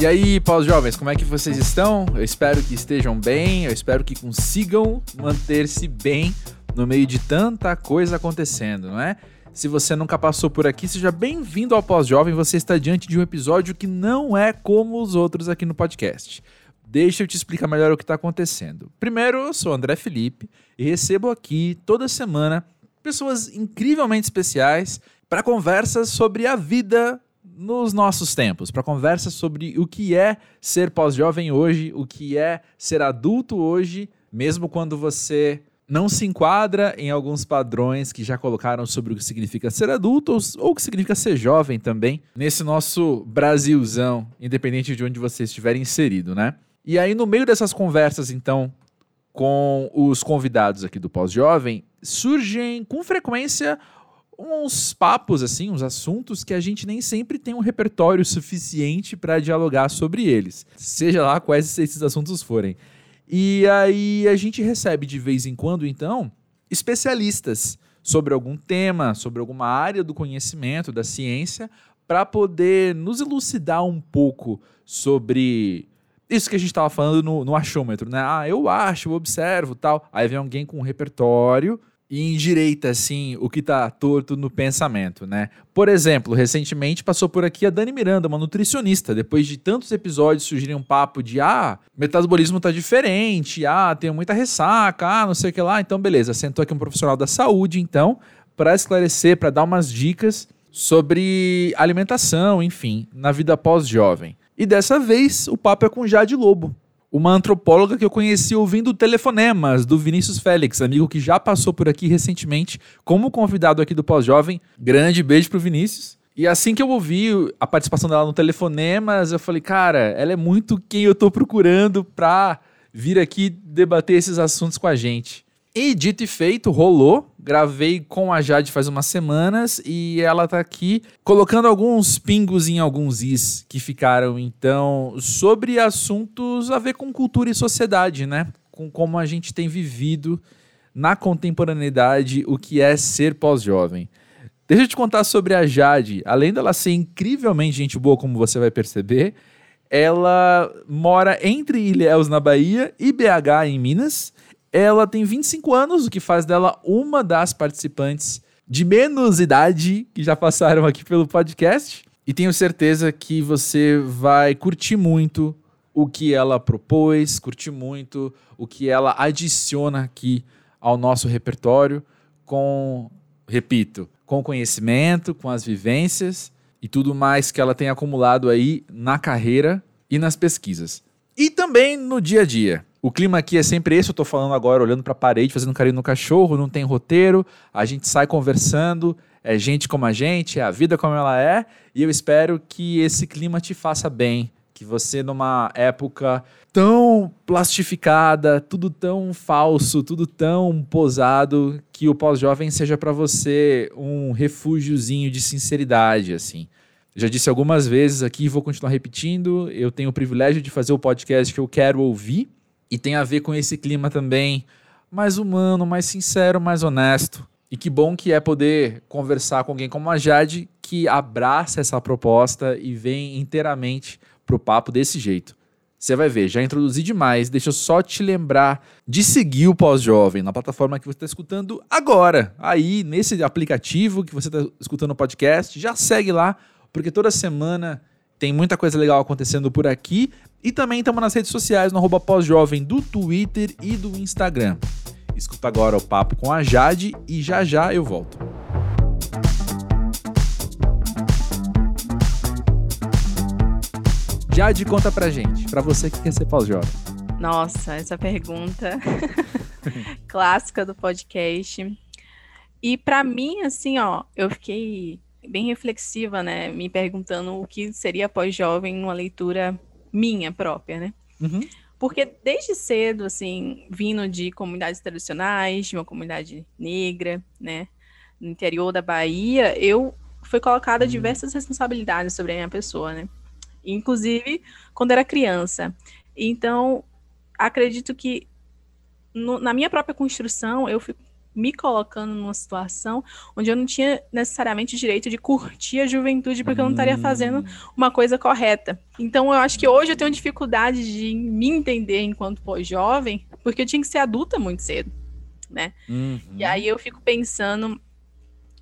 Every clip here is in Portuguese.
E aí, pós-jovens, como é que vocês estão? Eu espero que estejam bem, eu espero que consigam manter-se bem no meio de tanta coisa acontecendo, não é? Se você nunca passou por aqui, seja bem-vindo ao Pós-Jovem. Você está diante de um episódio que não é como os outros aqui no podcast. Deixa eu te explicar melhor o que está acontecendo. Primeiro, eu sou André Felipe e recebo aqui toda semana pessoas incrivelmente especiais para conversas sobre a vida nos nossos tempos, para conversas sobre o que é ser pós-jovem hoje, o que é ser adulto hoje, mesmo quando você não se enquadra em alguns padrões que já colocaram sobre o que significa ser adulto ou o que significa ser jovem também, nesse nosso Brasilzão, independente de onde você estiver inserido, né? E aí, no meio dessas conversas, então, com os convidados aqui do Pós-Jovem, surgem com frequência uns papos, assim, uns assuntos que a gente nem sempre tem um repertório suficiente para dialogar sobre eles, seja lá quais esses assuntos forem. E aí a gente recebe de vez em quando, então, especialistas sobre algum tema, sobre alguma área do conhecimento, da ciência, para poder nos elucidar um pouco sobre isso que a gente estava falando no, no achômetro, né? Ah, eu acho, eu observo tal. Aí vem alguém com um repertório e endireita, assim, o que tá torto no pensamento, né? Por exemplo, recentemente passou por aqui a Dani Miranda, uma nutricionista. Depois de tantos episódios surgirem um papo de, ah, metabolismo tá diferente, ah, tenho muita ressaca, ah, não sei o que lá. Então, beleza, sentou aqui um profissional da saúde, então, para esclarecer, para dar umas dicas sobre alimentação, enfim, na vida pós-jovem. E dessa vez, o papo é com Jade Lobo, uma antropóloga que eu conheci ouvindo telefonemas do Vinícius Félix, amigo que já passou por aqui recentemente como convidado aqui do Pós-Jovem. Grande beijo pro Vinícius. E assim que eu ouvi a participação dela no Telefonemas, eu falei, cara, ela é muito quem eu tô procurando pra vir aqui debater esses assuntos com a gente. E dito e feito, rolou. Gravei com a Jade faz umas semanas e ela tá aqui colocando alguns pingos em alguns is que ficaram, então, sobre assuntos a ver com cultura e sociedade, né? Com como a gente tem vivido na contemporaneidade o que é ser pós-jovem. Deixa eu te contar sobre a Jade. Além dela ser incrivelmente gente boa, como você vai perceber, ela mora entre Ilhéus, na Bahia, e BH, em Minas ela tem 25 anos, o que faz dela uma das participantes de menos idade que já passaram aqui pelo podcast. E tenho certeza que você vai curtir muito o que ela propôs, curtir muito o que ela adiciona aqui ao nosso repertório com, repito, com conhecimento, com as vivências e tudo mais que ela tem acumulado aí na carreira e nas pesquisas. E também no dia a dia. O clima aqui é sempre esse, eu tô falando agora, olhando para a parede, fazendo carinho no cachorro, não tem roteiro, a gente sai conversando, é gente como a gente, é a vida como ela é, e eu espero que esse clima te faça bem, que você numa época tão plastificada, tudo tão falso, tudo tão posado, que o pós-jovem seja para você um refúgiozinho de sinceridade, assim. Já disse algumas vezes aqui e vou continuar repetindo, eu tenho o privilégio de fazer o podcast que eu quero ouvir, e tem a ver com esse clima também mais humano, mais sincero, mais honesto. E que bom que é poder conversar com alguém como a Jade que abraça essa proposta e vem inteiramente pro papo desse jeito. Você vai ver, já introduzi demais. Deixa eu só te lembrar de seguir o Pós-Jovem na plataforma que você está escutando agora. Aí, nesse aplicativo que você está escutando o podcast, já segue lá, porque toda semana tem muita coisa legal acontecendo por aqui. E também estamos nas redes sociais, no arroba pós-jovem do Twitter e do Instagram. Escuta agora o papo com a Jade e já já eu volto. Jade, conta pra gente, pra você que quer ser pós-jovem. Nossa, essa pergunta clássica do podcast. E para mim, assim, ó, eu fiquei bem reflexiva, né? Me perguntando o que seria pós-jovem numa leitura minha própria, né? Uhum. Porque desde cedo, assim, vindo de comunidades tradicionais, de uma comunidade negra, né? No interior da Bahia, eu fui colocada uhum. diversas responsabilidades sobre a minha pessoa, né? Inclusive quando era criança. Então, acredito que no, na minha própria construção, eu fui me colocando numa situação onde eu não tinha necessariamente o direito de curtir a juventude, porque eu não estaria fazendo hum. uma coisa correta. Então, eu acho que hoje eu tenho dificuldade de me entender enquanto pós-jovem, porque eu tinha que ser adulta muito cedo, né? Uhum. E aí eu fico pensando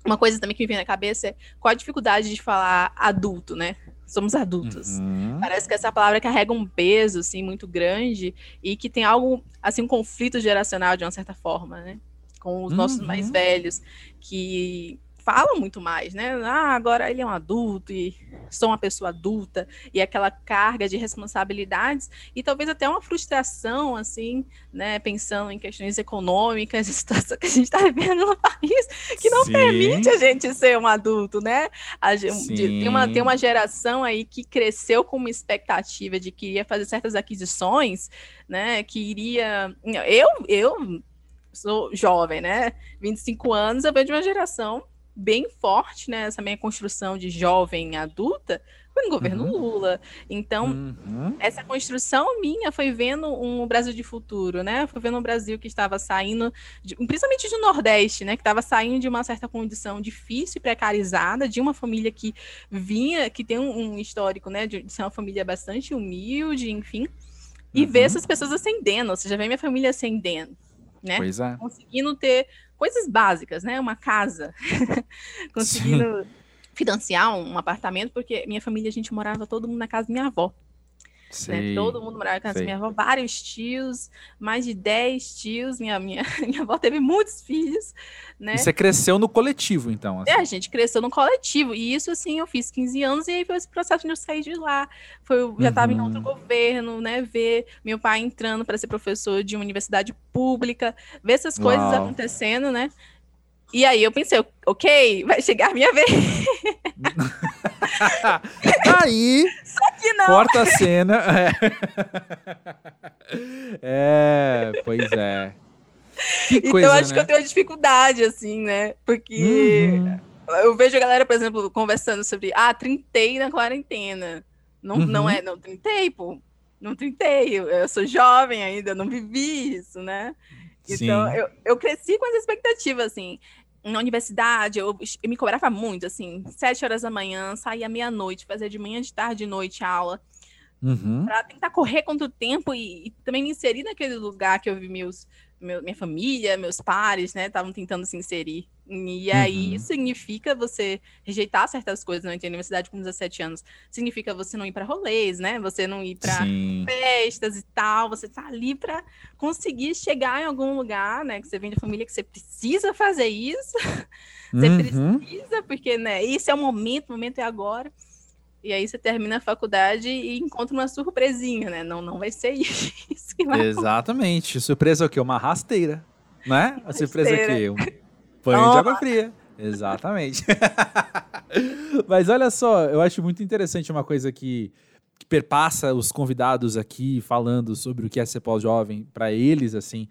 uma coisa também que me vem na cabeça é qual a dificuldade de falar adulto, né? Somos adultos. Uhum. Parece que essa palavra carrega um peso, assim, muito grande e que tem algo, assim, um conflito geracional de uma certa forma, né? Com os uhum. nossos mais velhos, que falam muito mais, né? Ah, agora ele é um adulto e sou uma pessoa adulta e aquela carga de responsabilidades e talvez até uma frustração, assim, né? Pensando em questões econômicas, de situação que a gente está vivendo no país que não Sim. permite a gente ser um adulto, né? A, de, tem, uma, tem uma geração aí que cresceu com uma expectativa de que iria fazer certas aquisições, né? Que iria. Eu, eu sou jovem, né? 25 anos, eu venho de uma geração bem forte, né? Essa minha construção de jovem adulta foi no governo uhum. Lula. Então, uhum. essa construção minha foi vendo um Brasil de futuro, né? Foi vendo um Brasil que estava saindo, de, principalmente do Nordeste, né? Que estava saindo de uma certa condição difícil e precarizada, de uma família que vinha, que tem um, um histórico, né? De, de, ser uma família bastante humilde, enfim. E uhum. ver essas pessoas ascendendo, ou seja, ver minha família ascendendo, né? Pois é. Conseguindo ter coisas básicas, né? Uma casa, conseguindo Sim. financiar um apartamento, porque minha família, a gente morava todo mundo na casa da minha avó. Né? Todo mundo morava na casa da minha avó, vários tios, mais de 10 tios. Minha, minha, minha avó teve muitos filhos, né? E você cresceu no coletivo, então? Assim. É, a gente cresceu no coletivo. E isso, assim, eu fiz 15 anos e aí foi esse processo de eu sair de lá. Foi, eu já estava uhum. em outro governo, né? Ver meu pai entrando para ser professor de uma universidade pública, ver essas coisas Uau. acontecendo, né? E aí eu pensei, ok, vai chegar a minha vez. aí, que não. corta a cena. É, é pois é. Que então coisa, eu acho né? que eu tenho dificuldade, assim, né? Porque uhum. eu vejo a galera, por exemplo, conversando sobre, ah, trintei na quarentena. Não, uhum. não é, não trintei, pô. Não trintei, eu, eu sou jovem ainda, não vivi isso, né? Então, eu, eu cresci com essa expectativa, assim na universidade, eu, eu, me cobrava muito, assim, sete horas da manhã, saía meia-noite, fazia de manhã, de tarde, de noite aula, uhum. para tentar correr contra o tempo e, e, também me inserir naquele lugar que eu vi meus, meu, minha família, meus pares, né, estavam tentando se inserir. E aí uhum. significa você rejeitar certas coisas, não entrei na universidade com 17 anos. Significa você não ir para rolês, né? Você não ir para festas e tal. Você tá ali para conseguir chegar em algum lugar, né? Que você vem de família que você precisa fazer isso. você uhum. precisa, porque, né? Isso é o momento, o momento é agora. E aí você termina a faculdade e encontra uma surpresinha, né? Não, não vai ser isso que vai Exatamente. Acontecer. Surpresa é o quê? Uma rasteira, né? A surpresa é o quê? Banho de água fria. Exatamente. Mas olha só, eu acho muito interessante uma coisa que, que perpassa os convidados aqui falando sobre o que é ser pós-jovem para eles, assim,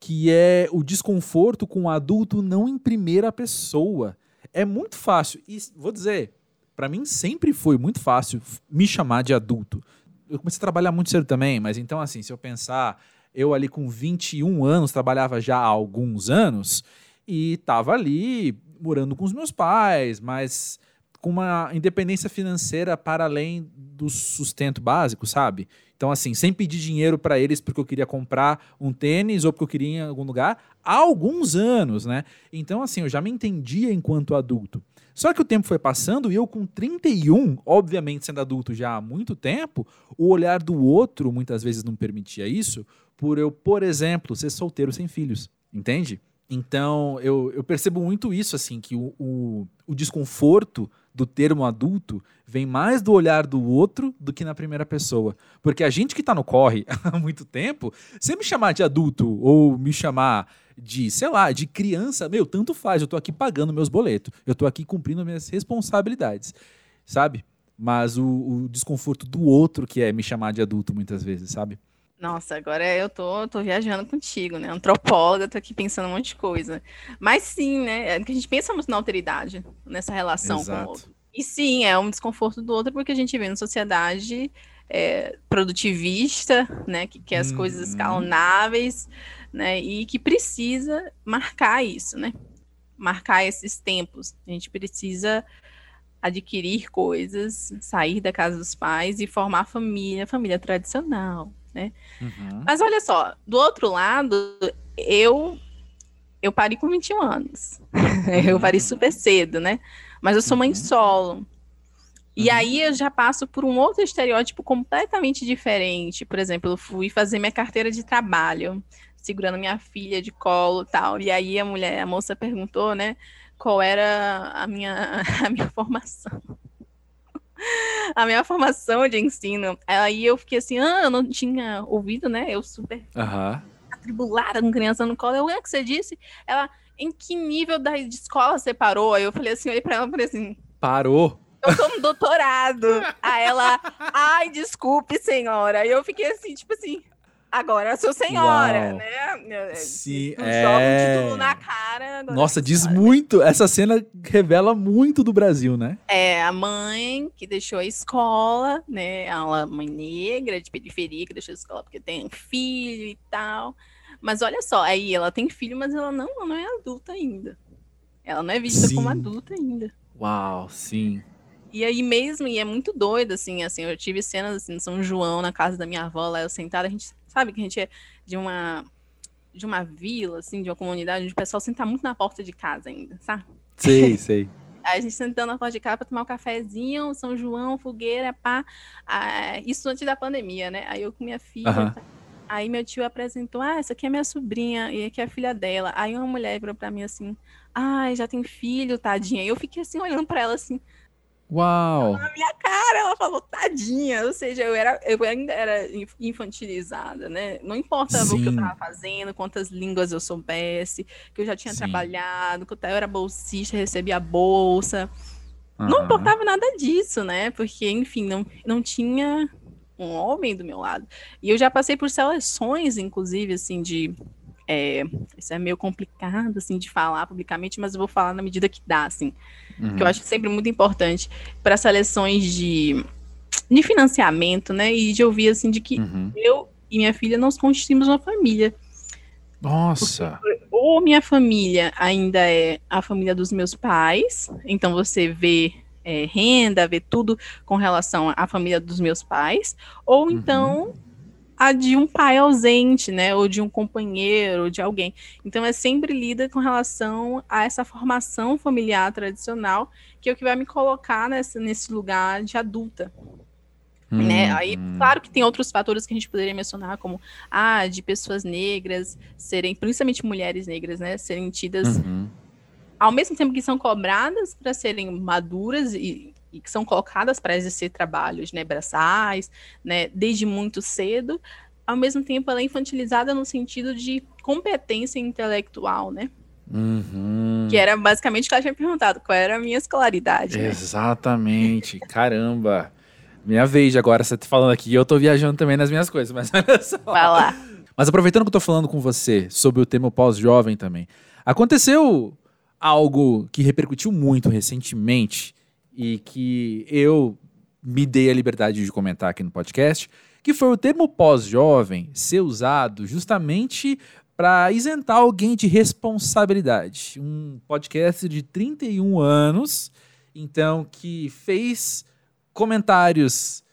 que é o desconforto com o adulto não em primeira pessoa. É muito fácil, e vou dizer, para mim sempre foi muito fácil me chamar de adulto. Eu comecei a trabalhar muito cedo também, mas então, assim, se eu pensar, eu ali com 21 anos, trabalhava já há alguns anos, e estava ali morando com os meus pais, mas com uma independência financeira para além do sustento básico, sabe? Então, assim, sem pedir dinheiro para eles porque eu queria comprar um tênis ou porque eu queria ir em algum lugar, há alguns anos, né? Então, assim, eu já me entendia enquanto adulto. Só que o tempo foi passando e eu, com 31, obviamente sendo adulto já há muito tempo, o olhar do outro muitas vezes não permitia isso, por eu, por exemplo, ser solteiro sem filhos, entende? Então, eu, eu percebo muito isso, assim, que o, o, o, desconforto do termo adulto vem mais do olhar do outro do que na primeira pessoa. Porque a gente que está no corre há muito tempo, se me chamar de adulto ou me chamar de, sei lá, de criança, meu, tanto faz, eu estou aqui pagando meus boletos, eu estou aqui cumprindo minhas responsabilidades, sabe? Mas o, o desconforto do outro que é me chamar de adulto muitas vezes, sabe? Nossa, agora eu tô, tô viajando contigo, né? Antropóloga, tô aqui pensando um monte de coisa. Mas sim, né? É que a gente pensa muito na alteridade, nessa relação Exato. com o outro. E sim, é um desconforto do outro, porque a gente vê na sociedade é, produtivista, né? Que quer as uhum. coisas escalonáveis, né? E que precisa marcar isso, né? Marcar esses tempos. A gente precisa adquirir coisas, sair da casa dos pais e formar família, família tradicional, né? Uhum. Mas olha só, do outro lado, eu eu parei com 21 anos. eu parei uhum. super cedo, né? Mas eu sou mãe uhum. solo. E uhum. aí eu já passo por um outro estereótipo completamente diferente. Por exemplo, eu fui fazer minha carteira de trabalho, segurando minha filha de colo tal. E aí a mulher, a moça perguntou, né, qual era a minha, a minha formação. a minha formação de ensino. Aí eu fiquei assim, ah, eu não tinha ouvido, né? Eu super uhum. atribulada com criança no colo. Eu, o que você disse? Ela, em que nível da escola você parou? Aí eu falei assim, olhei pra ela e falei assim... Parou? Eu tô no doutorado. Aí ela, ai, desculpe, senhora. Aí eu fiquei assim, tipo assim, agora sou senhora, Uau. né? Sim, um é... título na cara. Nossa, diz muito. Essa cena revela muito do Brasil, né? É, a mãe que deixou a escola, né? Ela, mãe negra, de periferia, que deixou a escola porque tem um filho e tal. Mas olha só, aí ela tem filho, mas ela não, não é adulta ainda. Ela não é vista sim. como adulta ainda. Uau, sim. E aí mesmo, e é muito doido, assim, assim, eu tive cenas assim, em São João, na casa da minha avó, lá eu sentada, a gente sabe que a gente é de uma de uma vila, assim, de uma comunidade onde o pessoal senta muito na porta de casa ainda, sabe? Sei, sei. Aí a gente sentando na porta de casa para tomar um cafezinho, São João, fogueira, pá. Ah, isso antes da pandemia, né? Aí eu com minha filha. Uhum. Aí meu tio apresentou, ah, essa aqui é minha sobrinha e aqui é a filha dela. Aí uma mulher virou para mim assim, ai, ah, já tem filho, tadinha. E eu fiquei assim, olhando para ela assim, Uau! Na minha cara, ela falou, tadinha. Ou seja, eu, era, eu ainda era infantilizada, né? Não importa Sim. o que eu estava fazendo, quantas línguas eu soubesse, que eu já tinha Sim. trabalhado, que eu era bolsista, recebia bolsa. Uhum. Não importava nada disso, né? Porque, enfim, não, não tinha um homem do meu lado. E eu já passei por seleções, inclusive, assim, de é, isso é meio complicado, assim, de falar publicamente, mas eu vou falar na medida que dá, assim. Uhum. Que eu acho sempre muito importante para seleções de, de financiamento, né? E de ouvir, assim, de que uhum. eu e minha filha nós constituímos uma família. Nossa! Porque, ou minha família ainda é a família dos meus pais, então você vê é, renda, vê tudo com relação à família dos meus pais, ou uhum. A de um pai ausente, né, ou de um companheiro, ou de alguém. Então é sempre lida com relação a essa formação familiar tradicional, que é o que vai me colocar nessa, nesse lugar de adulta. Hum, né? Aí, claro que tem outros fatores que a gente poderia mencionar, como ah, de pessoas negras serem, principalmente mulheres negras, né, serem tidas uhum. ao mesmo tempo que são cobradas para serem maduras e e que são colocadas para exercer trabalhos né, braçais, né, desde muito cedo, ao mesmo tempo ela é infantilizada no sentido de competência intelectual, né? Uhum. Que era basicamente o que ela tinha perguntado, qual era a minha escolaridade. Né? Exatamente, caramba. Minha vez agora, você tá falando aqui, eu tô viajando também nas minhas coisas, mas olha só. Vai lá. Mas aproveitando que eu tô falando com você sobre o tema pós-jovem também, aconteceu algo que repercutiu muito recentemente e que eu me dei a liberdade de comentar aqui no podcast, que foi o termo pós-jovem ser usado justamente para isentar alguém de responsabilidade. Um podcast de 31 anos, então, que fez comentários.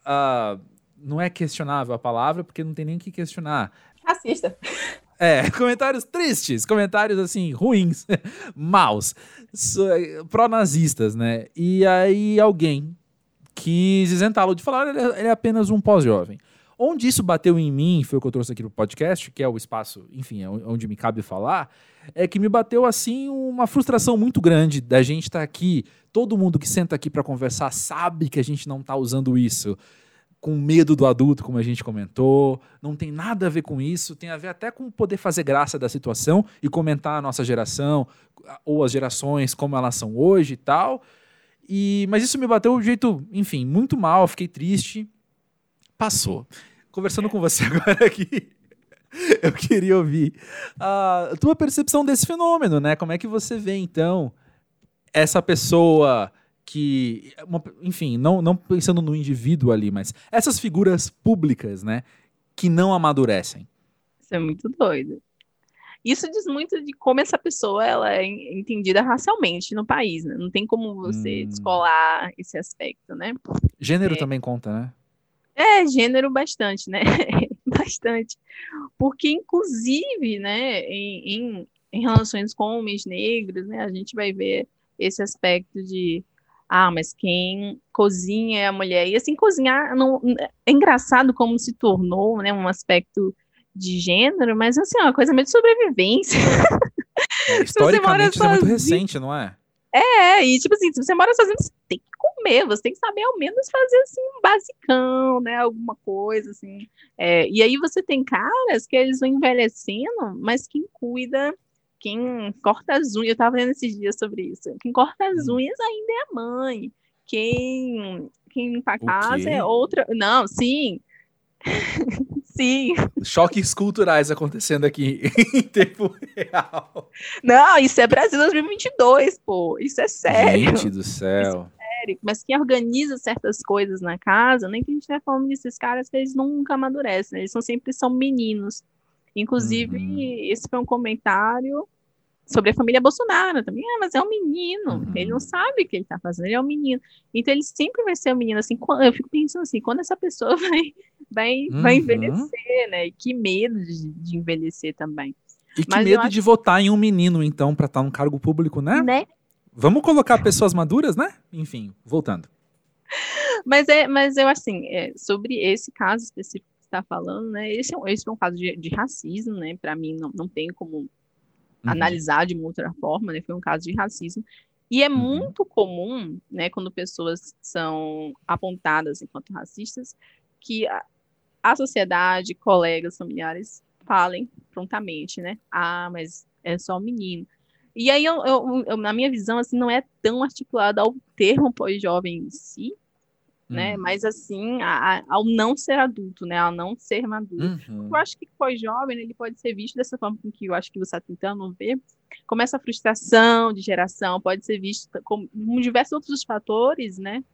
Uh, não é questionável a palavra, porque não tem nem o que questionar. Racista. É, comentários tristes, comentários assim, ruins, maus, pró-nazistas, né? E aí alguém quis isentá-lo de falar, ele é, ele é apenas um pós-jovem. Onde isso bateu em mim, foi o que eu trouxe aqui no podcast, que é o espaço, enfim, é onde me cabe falar, é que me bateu assim uma frustração muito grande da gente estar tá aqui. Todo mundo que senta aqui para conversar sabe que a gente não está usando isso com medo do adulto, como a gente comentou. Não tem nada a ver com isso, tem a ver até com poder fazer graça da situação e comentar a nossa geração ou as gerações como elas são hoje e tal. E, mas isso me bateu de jeito, enfim, muito mal, fiquei triste. Passou. Conversando com você agora aqui, eu queria ouvir a tua percepção desse fenômeno, né? Como é que você vê, então, essa pessoa que, enfim, não, não pensando no indivíduo ali, mas essas figuras públicas, né, que não amadurecem. Isso é muito doido. Isso diz muito de como essa pessoa ela é entendida racialmente no país, né? Não tem como você hum. descolar esse aspecto, né? Gênero é, também conta, né? É, gênero bastante, né? bastante. Porque, inclusive, né, em, em, em relações com homens negros, né, a gente vai ver esse aspecto de ah, mas quem cozinha é a mulher. E assim, cozinhar não, é engraçado como se tornou né, um aspecto de gênero, mas assim, é uma coisa meio de sobrevivência. É, historicamente isso é muito recente, não é? É, e tipo assim, se você mora sozinho, você tem que comer, você tem que saber ao menos fazer assim um basicão, né? Alguma coisa assim. É, e aí você tem caras que eles vão envelhecendo, mas quem cuida, quem corta as unhas, eu tava vendo esses dias sobre isso. Quem corta as hum. unhas ainda é a mãe. Quem, quem limpa a casa é outra. Não, sim. Sim. Choques culturais acontecendo aqui em tempo real. Não, isso é Brasil 2022, pô. Isso é sério. Gente do céu. É sério. Mas quem organiza certas coisas na casa, nem que a gente esteja falando desses caras que eles nunca amadurecem. Né? Eles são sempre são meninos. Inclusive, uhum. esse foi um comentário sobre a família Bolsonaro também. Ah, mas é um menino, uhum. ele não sabe o que ele está fazendo, ele é um menino. Então ele sempre vai ser um menino assim. Eu fico pensando assim, quando essa pessoa vai vai, uhum. vai envelhecer, né? E que medo de, de envelhecer também. E que mas medo acho... de votar em um menino, então, para estar tá num cargo público, né? Né? Vamos colocar pessoas maduras, né? Enfim, voltando. Mas é, mas eu assim, é, sobre esse caso específico está falando, né? Esse é, esse é um caso de, de racismo, né? Para mim não, não tem como uhum. analisar de uma outra forma, né? Foi um caso de racismo. E é uhum. muito comum, né, quando pessoas são apontadas enquanto racistas, que a, a sociedade, colegas, familiares falem prontamente, né? Ah, mas é só um menino. E aí, eu, eu, eu, na minha visão, assim, não é tão articulado ao termo pós-jovem em si, né? Uhum. Mas assim, a, a, ao não ser adulto, né? Ao não ser maduro. Uhum. Eu acho que pós-jovem ele pode ser visto dessa forma com que eu acho que você está tentando ver, como essa frustração de geração pode ser vista como, diversos outros fatores, né?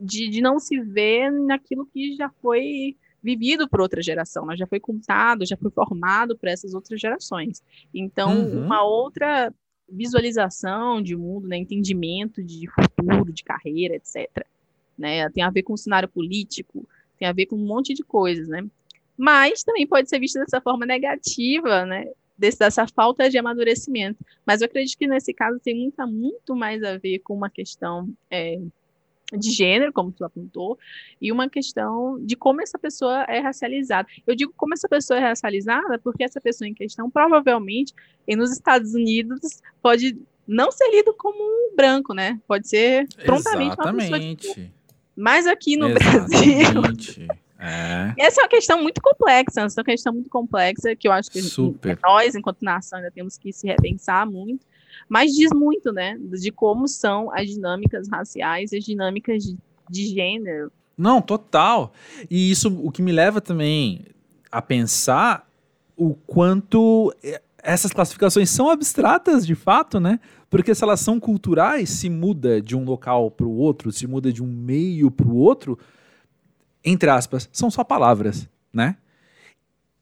De, de não se ver naquilo que já foi vivido por outra geração, né? já foi contado, já foi formado por essas outras gerações. Então, uhum. uma outra visualização de mundo, né? entendimento de futuro, de carreira, etc né? Tem a ver com o cenário político, tem a ver com um monte de coisas, né? Mas também pode ser visto dessa forma negativa, né? Desse, dessa falta de amadurecimento. Mas eu acredito que nesse caso tem muita, muito mais a ver com uma questão é, de gênero, como tu apontou, e uma questão de como essa pessoa é racializada. Eu digo como essa pessoa é racializada porque essa pessoa em questão, provavelmente, nos Estados Unidos, pode não ser lido como um branco, né? Pode ser prontamente Exatamente. uma pessoa de mas aqui no Exatamente. Brasil. É. Essa é uma questão muito complexa, essa é uma questão muito complexa que eu acho que Super. nós, enquanto nação, ainda temos que se repensar muito, mas diz muito, né, de como são as dinâmicas raciais, as dinâmicas de, de gênero. Não, total. E isso o que me leva também a pensar o quanto essas classificações são abstratas de fato, né? Porque se elas são culturais, se muda de um local para o outro, se muda de um meio para o outro, entre aspas, são só palavras, né?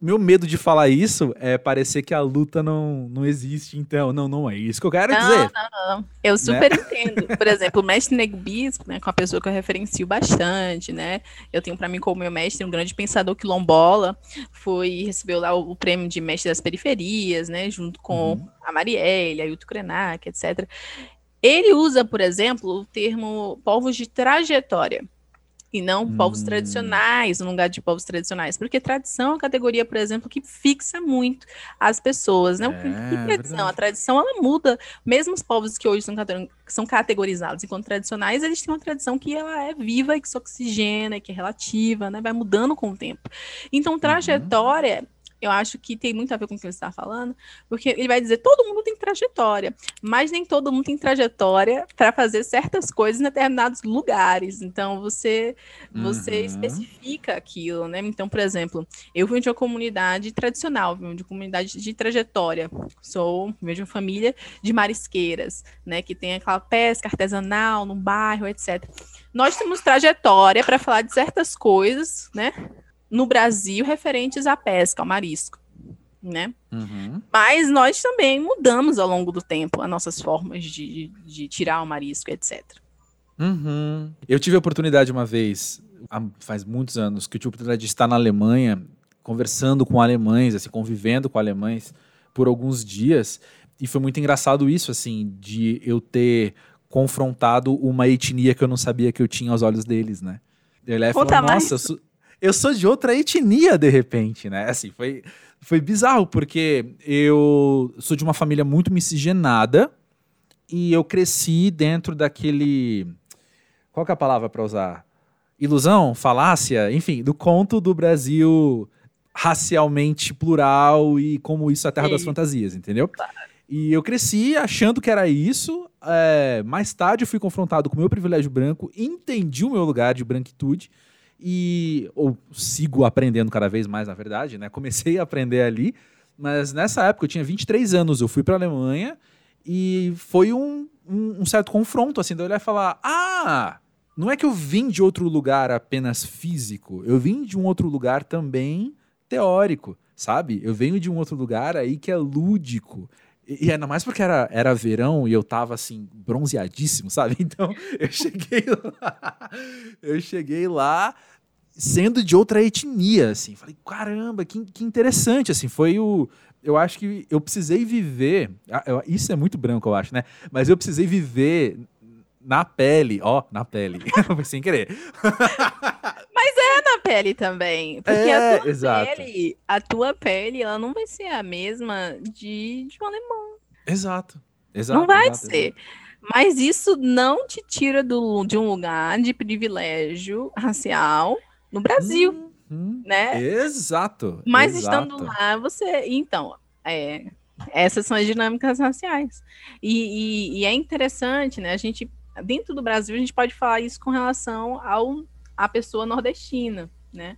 Meu medo de falar isso é parecer que a luta não, não existe, então. Não, não é isso que eu quero não, dizer. Não, não, Eu né? super né? entendo. Por exemplo, o mestre Nego Bispo, né, com a pessoa que eu referencio bastante, né? Eu tenho para mim como meu mestre um grande pensador quilombola, foi recebeu lá o, o prêmio de mestre das periferias, né, junto com uhum. a Marielle, a Yuto Krenak, etc. Ele usa, por exemplo, o termo povos de trajetória e não hum. povos tradicionais, no lugar de povos tradicionais. Porque tradição é uma categoria, por exemplo, que fixa muito as pessoas, né? É, tradição? A tradição, ela muda. Mesmo os povos que hoje são, são categorizados enquanto tradicionais, eles têm uma tradição que ela é viva e que se oxigena, que é relativa, né? Vai mudando com o tempo. Então, uhum. trajetória... Uhum eu acho que tem muito a ver com o que você está falando, porque ele vai dizer todo mundo tem trajetória, mas nem todo mundo tem trajetória para fazer certas coisas em determinados lugares. Então você você uhum. especifica aquilo, né? Então, por exemplo, eu venho de uma comunidade tradicional, venho de uma comunidade de trajetória. Sou venho de uma família de marisqueiras, né, que tem aquela pesca artesanal no bairro, etc. Nós temos trajetória para falar de certas coisas, né? No Brasil referentes à pesca, ao marisco. né? Uhum. Mas nós também mudamos ao longo do tempo as nossas formas de, de tirar o marisco, etc. Uhum. Eu tive a oportunidade uma vez, faz muitos anos, que eu tive a oportunidade de estar na Alemanha, conversando com alemães, assim, convivendo com alemães por alguns dias. E foi muito engraçado isso, assim, de eu ter confrontado uma etnia que eu não sabia que eu tinha aos olhos deles, né? Ele falou, nossa, eu sou, eu sou de outra etnia, de repente, né? Assim, foi, foi bizarro, porque eu sou de uma família muito miscigenada e eu cresci dentro daquele. Qual é a palavra para usar? Ilusão? Falácia? Enfim, do conto do Brasil racialmente plural e como isso é a terra das fantasias, entendeu? E eu cresci achando que era isso. É, mais tarde eu fui confrontado com o meu privilégio branco, entendi o meu lugar de branquitude e ou sigo aprendendo cada vez mais, na verdade, né? Comecei a aprender ali, mas nessa época eu tinha 23 anos, eu fui para a Alemanha e foi um, um, um, certo confronto, assim, de olhar e falar: ah, não é que eu vim de outro lugar apenas físico, eu vim de um outro lugar também teórico, sabe? Eu venho de um outro lugar aí que é lúdico. E, ainda mais porque era, era verão e eu tava assim, bronzeadíssimo, sabe? Então eu cheguei lá. eu cheguei lá sendo de outra etnia, assim. Falei, caramba, que, que interessante, assim. Foi o. Eu acho que eu precisei viver. Isso é muito branco, eu acho, né? Mas eu precisei viver na pele, ó, na pele. Sem querer. Pele também. Porque é, a tua exato. pele, a tua pele, ela não vai ser a mesma de, de um alemão. Exato. Exato. Não vai exato, ser. Exato. Mas isso não te tira do, de um lugar de privilégio racial no Brasil, hum, né? Exato. Mas exato. estando lá, você. Então, é, essas são as dinâmicas raciais. E, e, e, é interessante, né? A gente, dentro do Brasil, a gente pode falar isso com relação ao a pessoa nordestina, né?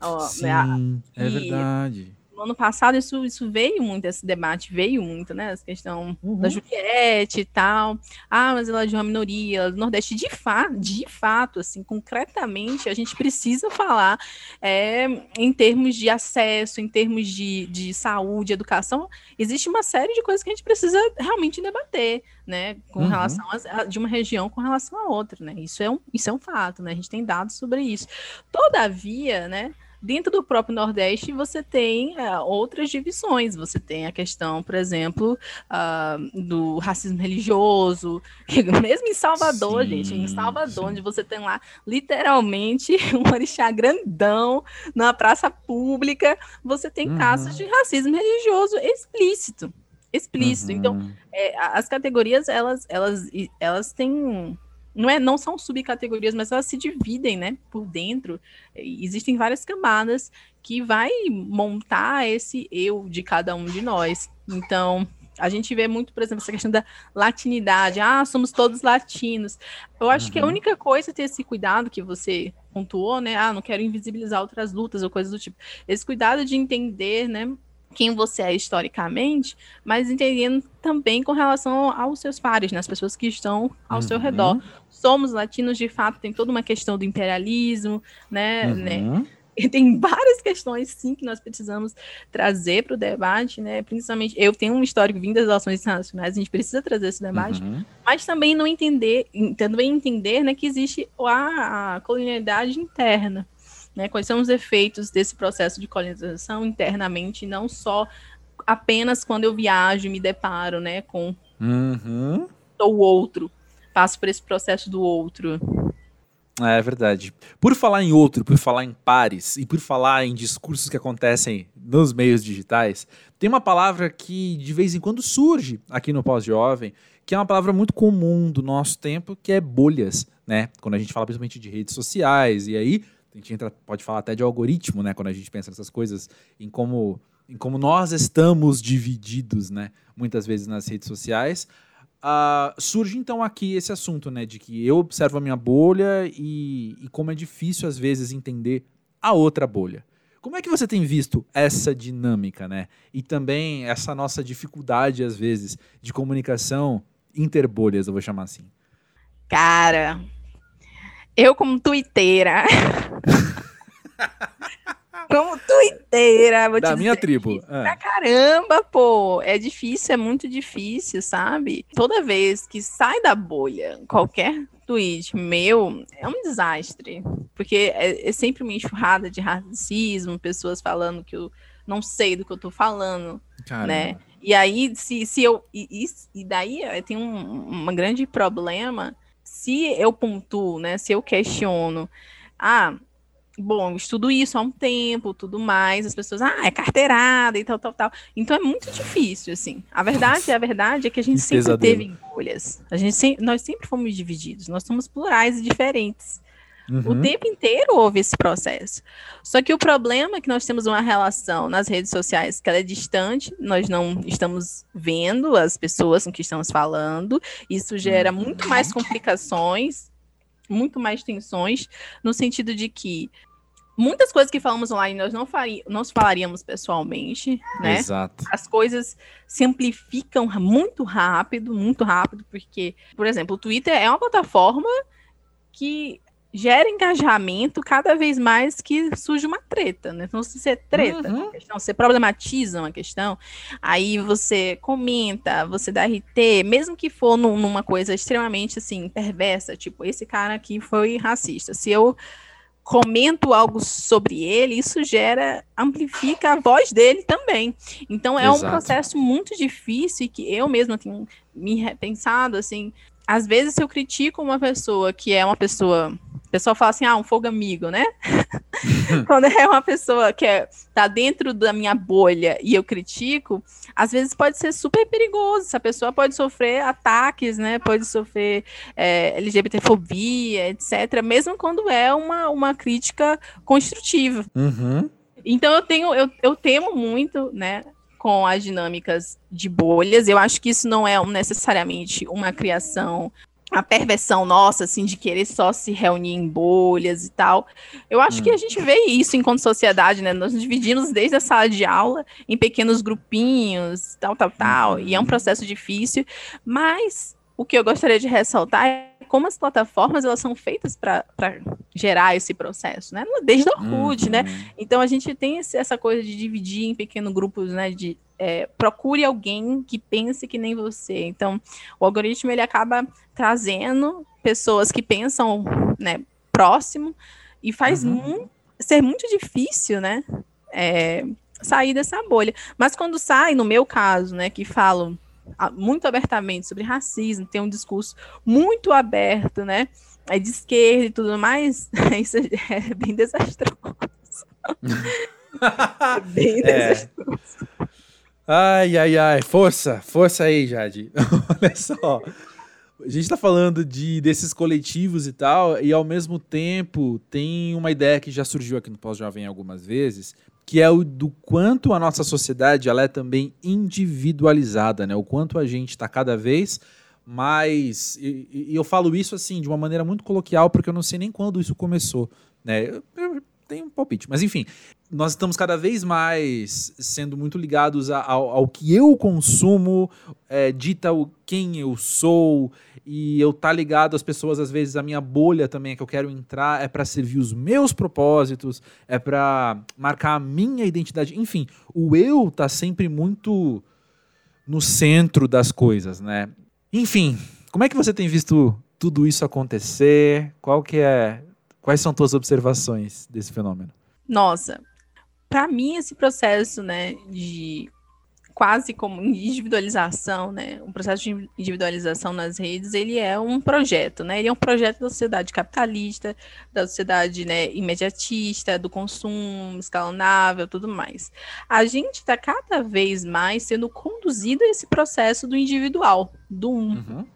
Ó, Sim, né? é verdade no ano passado isso, isso veio muito, esse debate veio muito, né? Essa questão uhum. da Juliette e tal. Ah, mas ela é de uma minoria, do Nordeste, de fato, de fato, assim, concretamente, a gente precisa falar é, em termos de acesso, em termos de, de saúde, educação, existe uma série de coisas que a gente precisa realmente debater, né? Com uhum. relação a, de uma região com relação a outra, né? Isso é um, isso é um fato, né? A gente tem dados sobre isso. Todavia, né? Dentro do próprio Nordeste, você tem uh, outras divisões. Você tem a questão, por exemplo, uh, do racismo religioso. Mesmo em Salvador, sim, gente, em Salvador, sim. onde você tem lá literalmente um orixá grandão na praça pública, você tem uhum. casos de racismo religioso explícito. Explícito. Então, uhum. Então, é, as categorias, elas, elas, elas têm não, é, não são subcategorias, mas elas se dividem, né, por dentro. Existem várias camadas que vai montar esse eu de cada um de nós. Então, a gente vê muito, por exemplo, essa questão da latinidade. Ah, somos todos latinos. Eu acho uhum. que a uhum. única coisa é ter esse cuidado que você pontuou, né? Ah, não quero invisibilizar outras lutas ou coisas do tipo. Esse cuidado de entender, né? quem você é historicamente, mas entendendo também com relação aos seus pares, né, as pessoas que estão ao uhum. seu redor. Somos latinos, de fato, tem toda uma questão do imperialismo, né, uhum. né? E tem várias questões, sim, que nós precisamos trazer para o debate, né? Principalmente, eu tenho um histórico vindo das relações internacionais, a gente precisa trazer esse debate, uhum. mas também não entender, também entender, né, que existe a, a colonialidade interna, né? Quais são os efeitos desse processo de colonização internamente, não só apenas quando eu viajo e me deparo né, com uhum. o outro, passo por esse processo do outro. É verdade. Por falar em outro, por falar em pares e por falar em discursos que acontecem nos meios digitais, tem uma palavra que de vez em quando surge aqui no Pós-Jovem, que é uma palavra muito comum do nosso tempo, que é bolhas, né? Quando a gente fala principalmente de redes sociais, e aí a gente entra, pode falar até de algoritmo, né? Quando a gente pensa nessas coisas, em como, em como nós estamos divididos, né? Muitas vezes nas redes sociais. Uh, surge então aqui esse assunto, né? De que eu observo a minha bolha e, e como é difícil às vezes entender a outra bolha. Como é que você tem visto essa dinâmica, né? E também essa nossa dificuldade, às vezes, de comunicação interbolhas, eu vou chamar assim. Cara, eu como tuiteira, como tuiteira, vou da te minha dizer, tribo. É. Pra caramba, pô. É difícil, é muito difícil, sabe? Toda vez que sai da bolha qualquer tweet meu, é um desastre. Porque é, é sempre uma enxurrada de racismo, pessoas falando que eu não sei do que eu tô falando, Caramba. né? E aí, se, se eu. E, e- daí tem um, um grande problema. Se eu pontuo, né? Se eu questiono, ah, bom, eu estudo isso há um tempo, tudo mais, as pessoas, ah, é carteirada e tal, tal, tal. Então é muito difícil, assim. A verdade, a verdade é que a gente Que sempre pesadelo. teve bolhas. A gente sem- nós sempre fomos divididos, nós somos plurais e diferentes. O Uhum. tempo inteiro houve esse processo. Só que o problema é que nós temos uma relação nas redes sociais que ela é distante, nós não estamos vendo as pessoas com que estamos falando, isso gera muito mais complicações, muito mais tensões, no sentido de que muitas coisas que falamos online nós não, fari não falaríamos pessoalmente, né? Exato. as coisas se amplificam muito rápido, muito rápido, porque, por exemplo, o Twitter é uma plataforma que gera engajamento cada vez mais que surge uma treta, né? Então, se você treta Uhum. uma questão, você problematiza uma questão, aí você comenta, você dá RT, mesmo que for num- numa coisa extremamente, assim, perversa, tipo, esse cara aqui foi racista. Se eu comento algo sobre ele, isso gera, amplifica a voz dele também. Então é um Exato. processo muito difícil e que eu mesma tenho me repensado, assim, às vezes se eu critico uma pessoa que é uma pessoa, o pessoal fala assim, ah, um fogo amigo, né? Quando é uma pessoa que é, tá dentro da minha bolha e eu critico, às vezes pode ser super perigoso. Essa pessoa pode sofrer ataques, né? Pode sofrer é, LGBTfobia, etc. Mesmo quando é uma, uma crítica construtiva. Uhum. Então eu tenho, eu, eu temo muito, né? Com as dinâmicas de bolhas. Eu acho que isso não é necessariamente uma criação, a perversão nossa, assim, de querer só se reunir em bolhas e tal. Eu acho que a gente vê isso enquanto sociedade, né? Nós nos dividimos desde a sala de aula em pequenos grupinhos, tal, tal, tal. E é um processo difícil. Mas o que eu gostaria de ressaltar é como as plataformas elas são feitas para gerar esse processo, né? Desde o Orkut, né? Uhum. Então a gente tem esse- essa coisa de dividir em pequenos grupos, né? De é, procure alguém que pense que nem você. Então o algoritmo ele acaba trazendo pessoas que pensam, né? Próximo e faz Uhum. mu- ser muito difícil, né? é, sair dessa bolha. Mas quando sai, no meu caso, né? Que ah, muito abertamente sobre racismo, tem um discurso muito aberto, né? É de esquerda e tudo mais, isso é bem desastroso. É bem É. desastroso. Ai, ai, ai. Força, força aí, Jade. Olha só. A gente tá falando de desses coletivos e tal, e ao mesmo tempo tem uma ideia que já surgiu aqui no Pós-Jovem algumas vezes, que é o do quanto a nossa sociedade ela é também individualizada, né? O quanto a gente está cada vez mais. E, e eu falo isso assim de uma maneira muito coloquial, porque eu não sei nem quando isso começou, né? Eu, eu tenho um palpite, mas enfim nós estamos cada vez mais sendo muito ligados a- ao, ao que eu consumo, é, dita o quem eu sou, e eu tá ligado às pessoas, às vezes, a minha bolha também, que eu quero entrar, é para servir os meus propósitos, é para marcar a minha identidade. Enfim, o eu tá sempre muito no centro das coisas, né? Enfim, como é que você tem visto tudo isso acontecer? Qual que é. Quais são tuas observações desse fenômeno? Nossa, para mim esse processo, né, de quase como individualização, né, um processo de individualização nas redes, ele é um projeto, né, ele é um projeto da sociedade capitalista, da sociedade, né, imediatista, do consumo escalonável, tudo mais. A gente está cada vez mais sendo conduzido a esse processo do individual, do um, Uhum.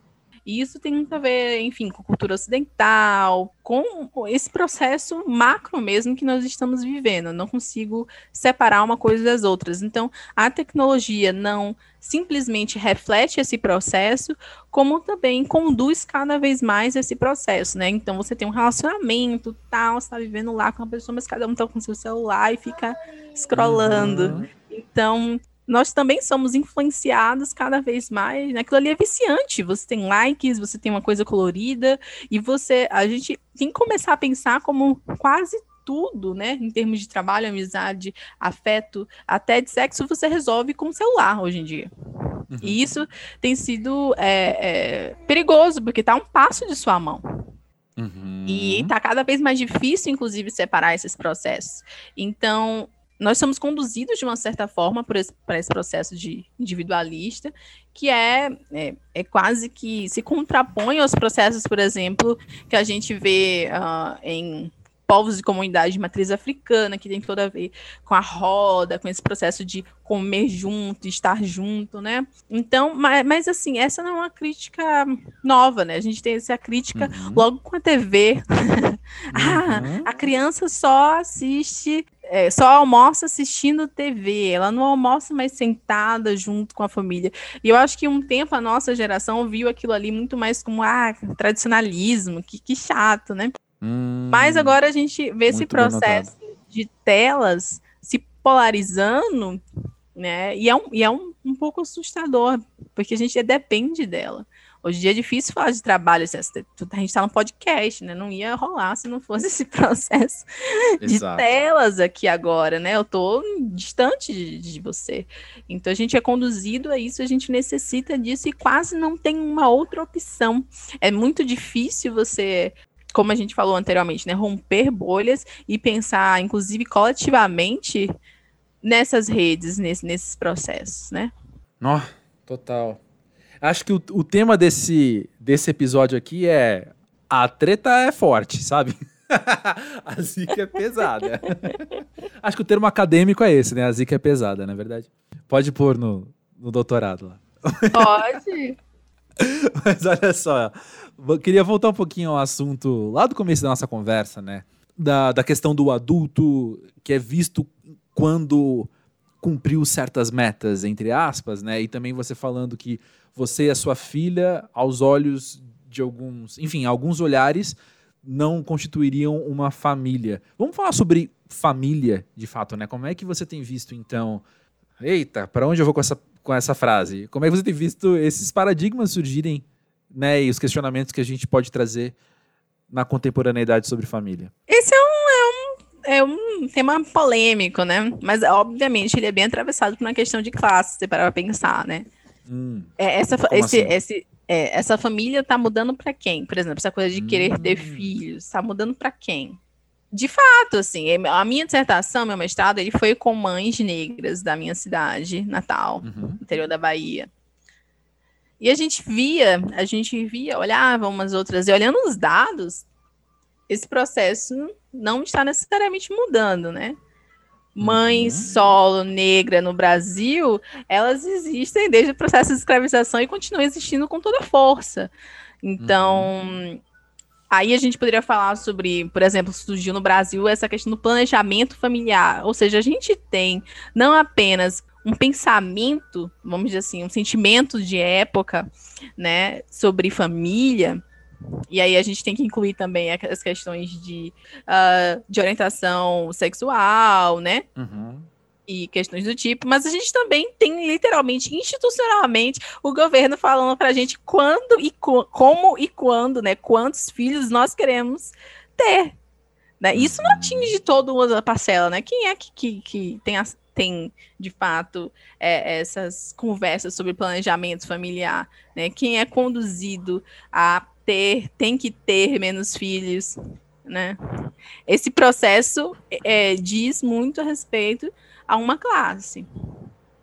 E isso tem muito a ver, enfim, com cultura ocidental, com esse processo macro mesmo que nós estamos vivendo. Eu não consigo separar uma coisa das outras. Então, a tecnologia não simplesmente reflete esse processo, como também conduz cada vez mais esse processo, né? Então, você tem um relacionamento, tal, você está vivendo lá com uma pessoa, mas cada um está com seu celular e fica scrollando. Uhum. Então, nós também somos influenciados cada vez mais. Né? Aquilo ali é viciante. Você tem likes, você tem uma coisa colorida, e você. A gente tem que começar a pensar como quase tudo, né? Em termos de trabalho, amizade, afeto, até de sexo, você resolve com o celular hoje em dia. Uhum. E isso tem sido é, é, perigoso, porque está um passo de sua mão. Uhum. E está cada vez mais difícil, inclusive, separar esses processos. Então, nós somos conduzidos de uma certa forma para esse, esse, processo de individualista, que é, é, é, quase que se contrapõe aos processos, por exemplo, que a gente vê uh, em povos de comunidade de matriz africana, que tem tudo a ver com a roda, com esse processo de comer junto, estar junto, né? Então, mas, mas assim, essa não é uma crítica nova, né? A gente tem essa crítica uhum. logo com a TV. ah, uhum. a criança só assiste é, só almoça assistindo TV, ela não almoça mais sentada junto com a família. E eu acho que um tempo a nossa geração viu aquilo ali muito mais como ah, tradicionalismo, que, que chato, né? Hum, Mas agora a gente vê esse processo de telas se polarizando, né? E é, um, e é um, um pouco assustador, porque a gente depende dela. Hoje em dia é difícil falar de trabalho, assim, a gente está no podcast, né? Não ia rolar se não fosse esse processo de telas aqui agora, né? Eu estou distante de, de, você. Então a gente é conduzido a isso, a gente necessita disso e quase não tem uma outra opção. É muito difícil você como a gente falou anteriormente, né, romper bolhas e pensar, inclusive, coletivamente nessas redes, nesse, nesses processos, né? Nó, total. Acho que o, o tema desse, desse episódio aqui é a treta é forte, sabe? a zica é pesada. Acho que o termo acadêmico é esse, né? A zica é pesada, na é verdade. Pode pôr no, no doutorado lá. Pode. Mas olha só, queria voltar um pouquinho ao assunto lá do começo da nossa conversa, né? Da, da questão do adulto que é visto quando cumpriu certas metas, entre aspas, né? E também você falando que você e a sua filha, aos olhos de alguns, enfim, alguns olhares, não constituiriam uma família. Vamos falar sobre família, de fato, né? Como é que você tem visto, então. Eita, para onde eu vou com essa, com essa frase? Como é que você tem visto esses paradigmas surgirem né, e os questionamentos que a gente pode trazer na contemporaneidade sobre família? Esse é um, é um, tema polêmico, né? Mas, obviamente, ele é bem atravessado por uma questão de classe, se parar para pensar, né? Hum, é, essa, esse, assim? esse, é, essa família está mudando para quem? Por exemplo, essa coisa de querer hum. ter filhos, está mudando para quem? De fato, assim, é, a minha dissertação, meu mestrado, ele foi com mães negras da minha cidade natal, uhum. interior da Bahia. E a gente via, a gente via, olhava umas outras, e olhando os dados, esse processo não está necessariamente mudando, né? Mãe uhum. solo negra no Brasil, elas existem desde o processo de escravização e continuam existindo com toda força. Então, uhum. aí a gente poderia falar sobre, por exemplo, surgiu no Brasil essa questão do planejamento familiar. Ou seja, a gente tem não apenas um pensamento, vamos dizer assim, um sentimento de época, né, sobre família. E aí a gente tem que incluir também as questões de, uh, de orientação sexual, né? Uhum. E questões do tipo, mas a gente também tem literalmente, institucionalmente, o governo falando para a gente quando e co como e quando, né? Quantos filhos nós queremos ter. Né? Isso não uhum. atinge toda a parcela, né? Quem é que, que, que tem a, tem, de fato, é, essas conversas sobre planejamento familiar, né? Quem é conduzido a ter, tem que ter menos filhos, né? Esse processo é, diz muito a respeito a uma classe.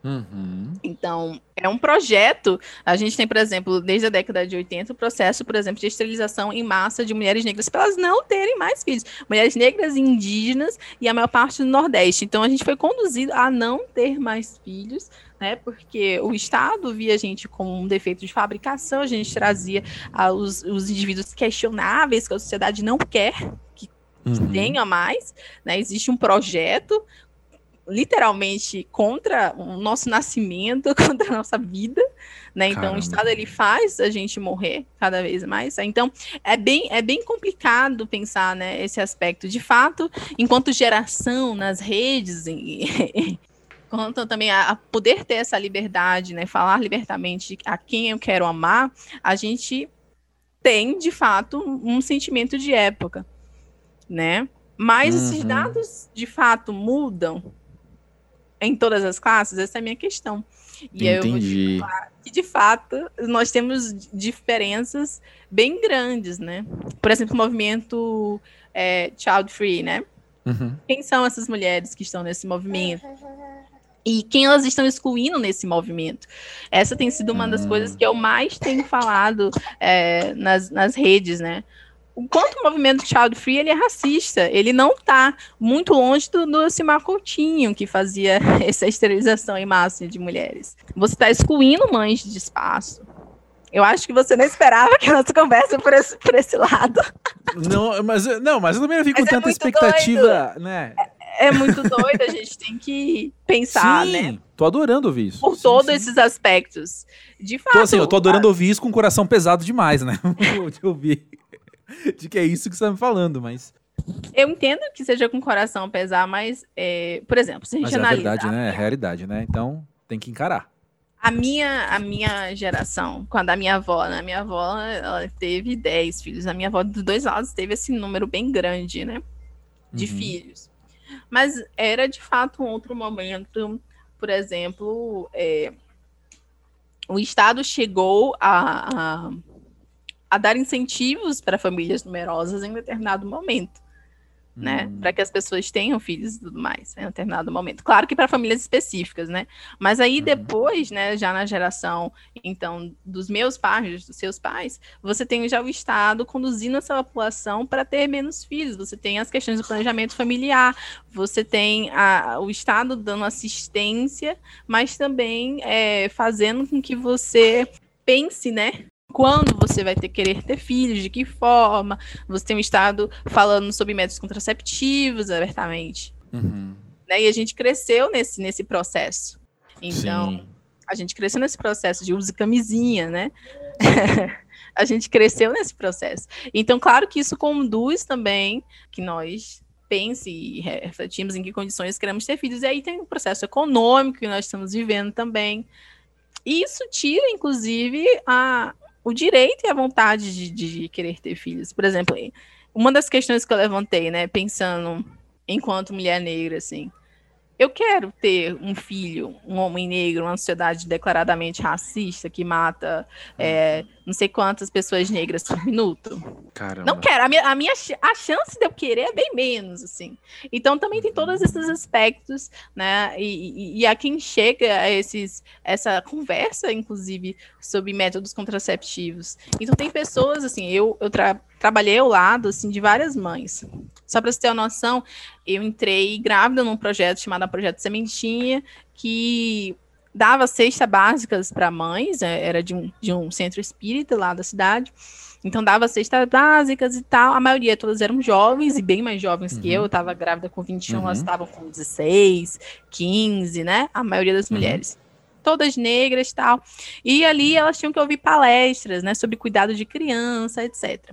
Uhum. Então, é um projeto. A gente tem, por exemplo, desde a década de 80, o processo, por exemplo, de esterilização em massa de mulheres negras para elas não terem mais filhos. Mulheres negras indígenas e a maior parte do Nordeste. Então, a gente foi conduzido a não ter mais filhos, né? Porque o Estado via a gente como um defeito de fabricação, a gente trazia ah, os, os indivíduos questionáveis que a sociedade não quer que uhum. tenha mais, né? Existe um projeto literalmente contra o nosso nascimento, contra a nossa vida, né? Então Caramba. o Estado ele faz a gente morrer cada vez mais. Então é bem é bem complicado pensar, né, esse aspecto. De fato, enquanto geração nas redes quanto também a, a, poder ter essa liberdade, né, falar libertamente a quem eu quero amar, a gente tem de fato um, sentimento de época, né? Mas uhum. esses dados, de fato, mudam em todas as classes? Essa é a minha questão. E Entendi. eu vou que, de fato, nós temos diferenças bem grandes, né? Por exemplo, o movimento é, Child Free, né? Uhum. Quem são essas mulheres que estão nesse movimento? E quem elas estão excluindo nesse movimento? Essa tem sido uma das coisas que eu mais tenho falado é, nas, nas redes, né? o quanto o movimento Child Free ele é racista. Ele não está muito longe do, do Simar Coutinho, que fazia essa esterilização em massa de mulheres. Você está excluindo mães de espaço. Eu acho que você não esperava que a nossa conversa por esse, por esse lado. Não, mas, não, mas eu também não vi com mas é tanta é expectativa, doido. né? É, muito doido, a gente tem que pensar, sim, né? Tô adorando ouvir isso. Por sim, todos sim. esses aspectos. De fato. Tô, assim, eu tô adorando a... ouvir isso com o coração pesado demais, né? de ouvir. de que é isso que você está me falando, mas. Eu entendo que seja com o coração pesar, mas, é, por exemplo, se a gente mas analisa. É a verdade, né? É a realidade, né? Então tem que encarar. A minha, a minha geração, quando a minha avó, né? Minha avó, ela teve 10 filhos. A minha avó, dos dois lados, teve esse número bem grande, né? De uhum. filhos. Mas era, de fato, um outro momento. Por exemplo, é, o Estado chegou a, a a dar incentivos para famílias numerosas em determinado momento né? Hum. Para que as pessoas tenham filhos e tudo mais, em um determinado momento. Claro que para famílias específicas, né? Mas aí uhum. depois, né, já na geração, então, dos meus pais, dos seus pais, você tem já o Estado conduzindo essa população para ter menos filhos. Você tem as questões do planejamento familiar, você tem a, o Estado dando assistência, mas também é, fazendo com que você pense, né, quando você vai ter querer ter filhos, de que forma. Você tem um Estado falando sobre métodos contraceptivos abertamente. Uhum. Né? E a gente cresceu nesse, nesse processo. Então, Sim. a gente cresceu nesse processo de use camisinha, né? a gente cresceu nesse processo. Então, claro que isso conduz também que nós pense e refletimos em que condições queremos ter filhos. E aí tem o um processo econômico que nós estamos vivendo também. E isso tira, inclusive, a, o direito e a vontade de, de querer ter filhos. Por exemplo, uma das questões que eu levantei, né, pensando enquanto mulher negra, assim, eu quero ter um filho, um homem negro, uma sociedade declaradamente racista que mata é, não sei quantas pessoas negras por minuto. Caramba. Não quero. A minha, a minha a chance de eu querer é bem menos, assim. Então também tem todos esses aspectos, né? E, e, e a quem chega a esses, essa conversa, inclusive, sobre métodos contraceptivos. Então tem pessoas, assim, eu, eu tra trabalhei ao lado, assim, de várias mães. Só para você ter uma noção, eu entrei grávida num projeto chamado Projeto Sementinha, que dava cesta básicas para mães, é, era de um, de um centro espírita lá da cidade. Então dava cestas básicas e tal. A maioria todas eram jovens e bem mais jovens uhum. que eu. Eu estava grávida com 21, uhum. elas estavam com 16, 15, né? A maioria das uhum. mulheres. Todas negras e tal. E ali elas tinham que ouvir palestras, né? Sobre cuidado de criança, etc.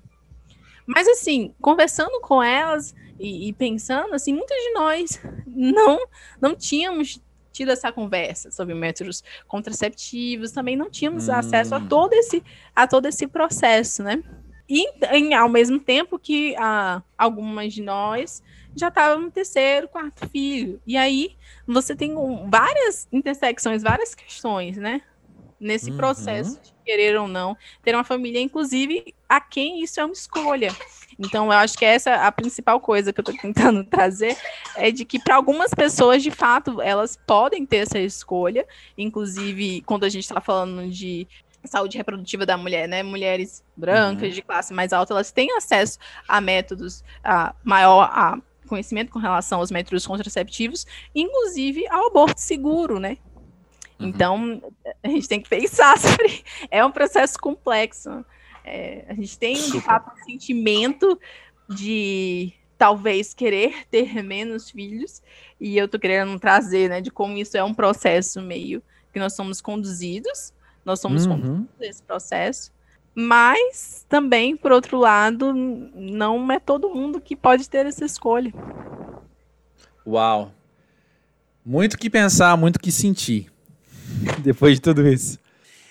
Mas assim, conversando com elas e, e pensando, assim, muitos de nós não, não tínhamos tido essa conversa sobre métodos contraceptivos, também não tínhamos hum. acesso a todo esse a todo esse processo, né? E em, ao mesmo tempo que ah, algumas de nós já estavam no terceiro, quarto filho. E aí você tem um, várias intersecções, várias questões, né? Nesse uhum. processo de querer ou não ter uma família, inclusive a quem isso é uma escolha. Então, eu acho que essa a principal coisa que eu estou tentando trazer é de que para algumas pessoas, de fato, elas podem ter essa escolha. Inclusive, quando a gente está falando de saúde reprodutiva da mulher, né? Mulheres brancas uhum. de classe mais alta, elas têm acesso a métodos a maior a conhecimento com relação aos métodos contraceptivos, inclusive ao aborto seguro, né? Uhum. Então, a gente tem que pensar sobre. É um processo complexo. É, a gente tem, de fato, um sentimento de talvez querer ter menos filhos, e eu tô querendo trazer, né, de como isso é um processo meio que nós somos conduzidos, nós somos uhum. conduzidos nesse processo, mas também, por outro lado, não é todo mundo que pode ter essa escolha. Uau! Muito que pensar, muito que sentir depois de tudo isso.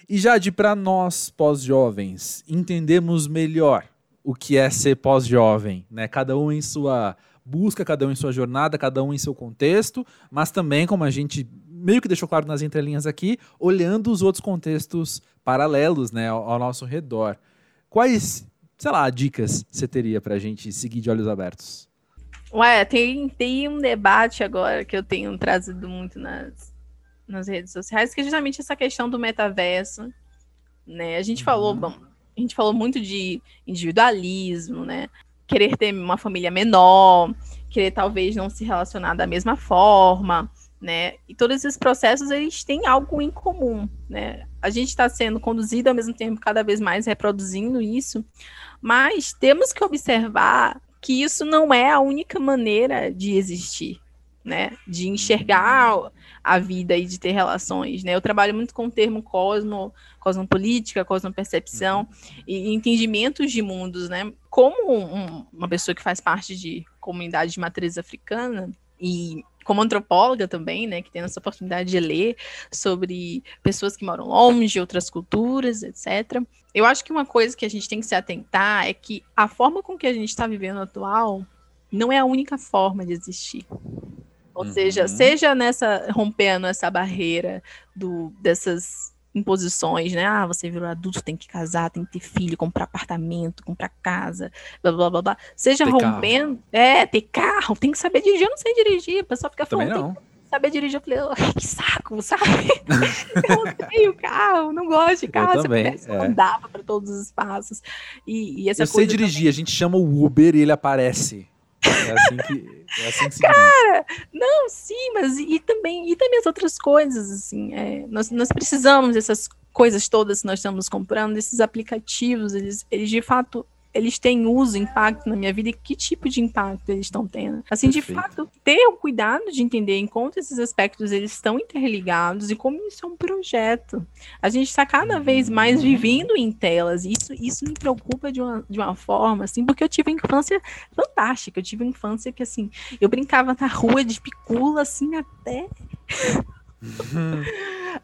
E Jade, para nós pós-jovens, entendemos melhor o que é ser pós-jovem, né? Cada um em sua busca, cada um em sua jornada, cada um em seu contexto, mas também, como a gente meio que deixou claro nas entrelinhas aqui, olhando os outros contextos paralelos né, ao, nosso redor. Quais, sei lá, dicas você teria para a gente seguir de olhos abertos? Ué, tem, tem um debate agora que eu tenho trazido muito nas, nas redes sociais, que é justamente essa questão do metaverso. Né? A gente uhum. falou, bom, a gente falou muito de individualismo, né? Querer ter uma família menor, querer talvez não se relacionar da mesma forma, né? E todos esses processos eles têm algo em comum, né? A gente está sendo conduzido ao mesmo tempo cada vez mais reproduzindo isso, mas temos que observar que isso não é a única maneira de existir, né? De enxergar a vida e de ter relações, né? Eu trabalho muito com o termo cosmo, cosmopolítica, cosmopercepção uhum. e entendimentos de mundos, né? Como um, uma pessoa que faz parte de comunidade de matriz africana e como antropóloga também, né, que tem essa oportunidade de ler sobre pessoas que moram longe, outras culturas, etc. Eu acho que uma coisa que a gente tem que se atentar é que a forma com que a gente está vivendo atual não é a única forma de existir. Ou uhum. seja, seja nessa rompendo essa barreira do dessas imposições, né? Ah, você virou adulto, tem que casar, tem que ter filho, comprar apartamento, comprar casa, blá blá blá blá. Seja ter rompendo, carro. é, ter carro, tem que saber dirigir, eu não sei dirigir, o pessoal fica falando, Também não. saber dirigir, eu falei, oh, que saco, sabe? eu odeio carro, não gosto de carro, eu também, eu é. andava para todos os espaços. E, e essa eu sei dirigir, também... a gente chama o Uber e ele aparece. É assim que, é assim Cara, não, sim, mas e, e, também, e também as outras coisas, assim, é, nós, nós precisamos dessas coisas todas que nós estamos comprando, desses aplicativos, eles, eles de fato eles têm uso, impacto na minha vida e que tipo de impacto eles estão tendo. Assim, Perfeito. de fato, ter o cuidado de entender enquanto esses aspectos eles estão interligados e como isso é um projeto. A gente está cada vez mais vivendo em telas e isso, isso me preocupa de uma, de uma forma, assim, porque eu tive uma infância fantástica. Eu tive uma infância que, assim, eu brincava na rua de picula, assim, até...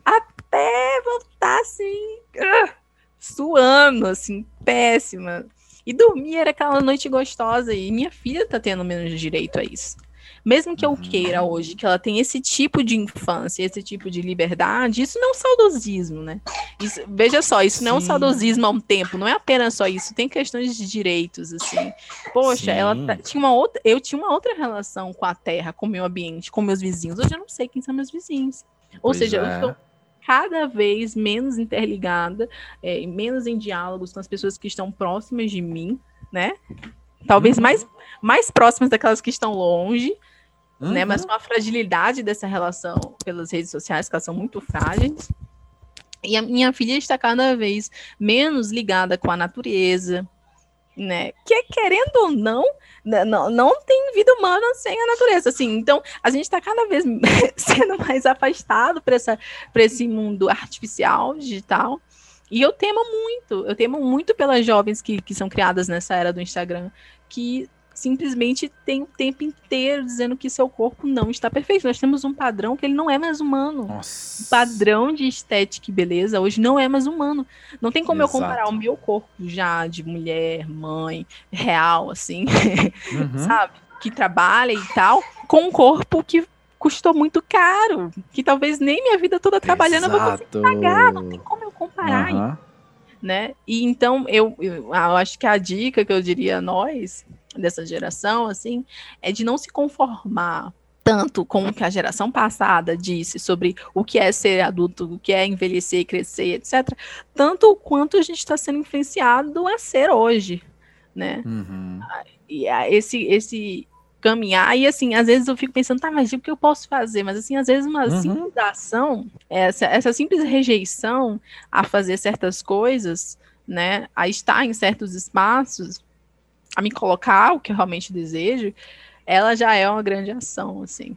até voltar, assim... Uh, suando, assim, péssima. E dormir era aquela noite gostosa. E minha filha tá tendo menos direito a isso. Mesmo que eu uhum. queira hoje que ela tenha esse tipo de infância, esse tipo de liberdade, isso não é um saudosismo, né? Isso, veja só, isso Sim. não é um saudosismo há um tempo, não é apenas só isso, tem questões de direitos, assim. Poxa, Sim. ela tá, tinha uma outra, eu tinha uma outra relação com a terra, com o meu ambiente, com meus vizinhos. Hoje eu não sei quem são meus vizinhos. Ou pois seja, é. eu estou cada vez menos interligada, é, menos em diálogos com as pessoas que estão próximas de mim, né? Talvez uhum. mais, mais próximas daquelas que estão longe, uhum. né? Mas com a fragilidade dessa relação pelas redes sociais, que elas são muito frágeis. E a minha filha está cada vez menos ligada com a natureza, né? Que querendo ou não, né, não, não tem vida humana sem a natureza, assim. Então, a gente está cada vez sendo mais afastado para esse mundo artificial, digital. E eu temo muito, eu temo muito pelas jovens que, que são criadas nessa era do Instagram, que simplesmente tem o tempo inteiro dizendo que seu corpo não está perfeito. Nós temos um padrão que ele não é mais humano. Nossa. O padrão de estética e beleza hoje não é mais humano. Não tem como Exato. eu comparar o meu corpo já de mulher, mãe, real, assim, uhum. sabe? Que trabalha e tal, com um corpo que custou muito caro, que talvez nem minha vida toda trabalhando Exato. eu vou conseguir pagar. Não tem como eu comparar. Uhum. Né? E então eu, eu, eu acho que a dica que eu diria a nós dessa geração, assim, é de não se conformar tanto com o que a geração passada disse sobre o que é ser adulto, o que é envelhecer, crescer, etc., tanto quanto a gente está sendo influenciado a ser hoje, né? Uhum. E esse, esse caminhar, e assim, às vezes eu fico pensando, tá, mas o que eu posso fazer? Mas assim, às vezes uma uhum. simples ação, essa, essa simples rejeição a fazer certas coisas, né, a estar em certos espaços, a me colocar o que eu realmente desejo, ela já é uma grande ação, assim.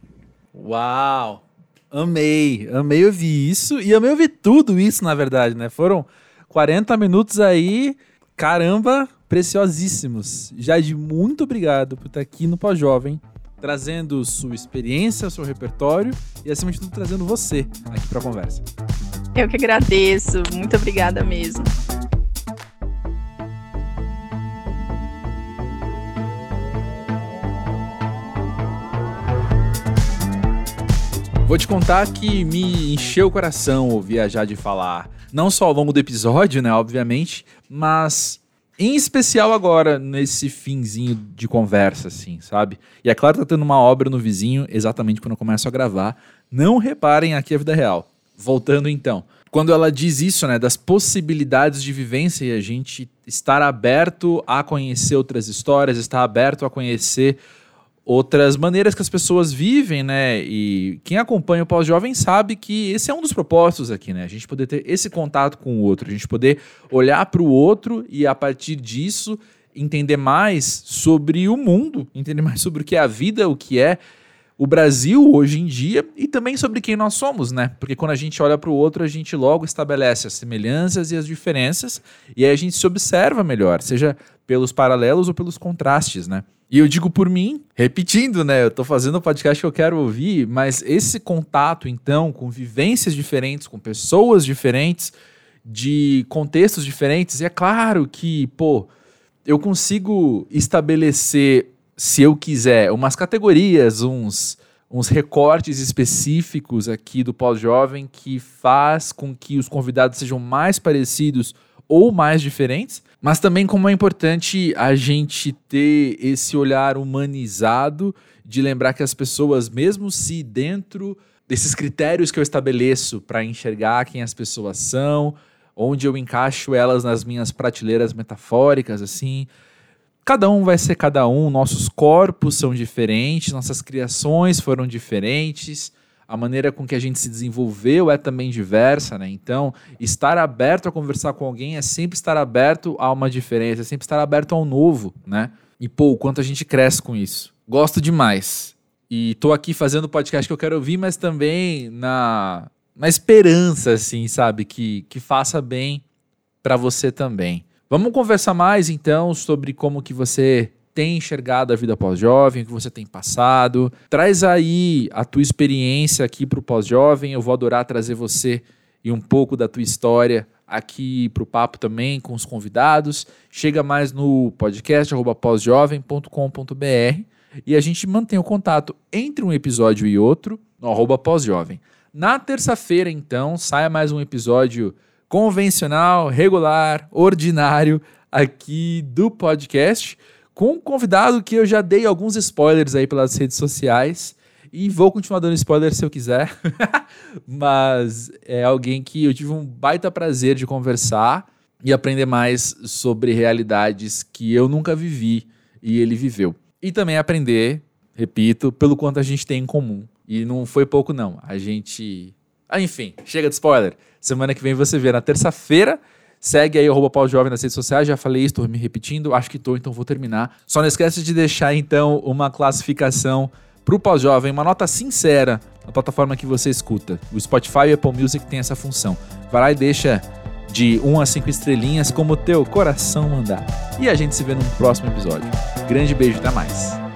Uau! Amei, amei ouvir isso e amei ouvir tudo isso, na verdade, né? Foram 40 minutos aí, caramba, preciosíssimos. Jade, muito obrigado por estar aqui no Pós-Jovem, trazendo sua experiência, seu repertório e, acima de tudo, trazendo você aqui para a conversa. Eu que agradeço, muito obrigada mesmo. Vou te contar que me encheu o coração ouvir a Jade falar. Não só ao longo do episódio, né, obviamente, mas em especial agora, nesse finzinho de conversa, assim, sabe? E é claro que tá tendo uma obra no vizinho, exatamente quando eu começo a gravar. Não reparem aqui a vida real. Voltando então. Quando ela diz isso, né, das possibilidades de vivência e a gente estar aberto a conhecer outras histórias, estar aberto a conhecer outras maneiras que as pessoas vivem, né? E quem acompanha o pós-jovem sabe que esse é um dos propósitos aqui, né? A gente poder ter esse contato com o outro, a gente poder olhar para o outro e a partir disso entender mais sobre o mundo, entender mais sobre o que é a vida, o que é o Brasil hoje em dia e também sobre quem nós somos, né? Porque quando a gente olha para o outro, a gente logo estabelece as semelhanças e as diferenças e aí a gente se observa melhor, seja pelos paralelos ou pelos contrastes, né? E eu digo por mim, repetindo, né? Eu tô fazendo o podcast que eu quero ouvir, mas esse contato, então, com vivências diferentes, com pessoas diferentes, de contextos diferentes, e é claro que, pô, eu consigo estabelecer, se eu quiser, umas categorias, uns, uns recortes específicos aqui do pós-jovem que faz com que os convidados sejam mais parecidos ou mais diferentes, mas também como é importante a gente ter esse olhar humanizado de lembrar que as pessoas, mesmo se dentro desses critérios que eu estabeleço para enxergar quem as pessoas são, onde eu encaixo elas nas minhas prateleiras metafóricas, assim, cada um vai ser cada um, nossos corpos são diferentes, nossas criações foram diferentes, a maneira com que a gente se desenvolveu é também diversa, né? Então, estar aberto a conversar com alguém é sempre estar aberto a uma diferença, é sempre estar aberto ao novo, né? E pô, o quanto a gente cresce com isso. Gosto demais. E tô aqui fazendo o podcast que eu quero ouvir, mas também na, na esperança, assim, sabe? Que, que faça bem para você também. Vamos conversar mais então sobre como que você tem enxergado a vida pós-jovem, o que você tem passado. Traz aí a tua experiência aqui para o pós-jovem. Eu vou adorar trazer você e um pouco da tua história aqui para o papo também com os convidados. Chega mais no podcast pósjovem.com.br e a gente mantém o contato entre um episódio e outro no arroba pós-jovem. Na terça-feira, então, saia mais um episódio convencional, regular, ordinário aqui do podcast com um convidado que eu já dei alguns spoilers aí pelas redes sociais. E vou continuar dando spoiler se eu quiser. Mas é alguém que eu tive um baita prazer de conversar e aprender mais sobre realidades que eu nunca vivi e ele viveu. E também aprender, repito, pelo quanto a gente tem em comum. E não foi pouco, não. A gente. Ah, enfim, chega de spoiler. Semana que vem você vê na terça-feira. Segue aí o Paulo Jovem nas redes sociais, já falei isso, estou me repetindo, acho que estou, então vou terminar. Só não esquece de deixar então uma classificação para o Pós-Jovem, uma nota sincera na plataforma que você escuta. O Spotify e o Apple Music tem essa função. Vai lá e deixa de 1 a 5 estrelinhas como o teu coração mandar. E a gente se vê no próximo episódio. Grande beijo, até mais.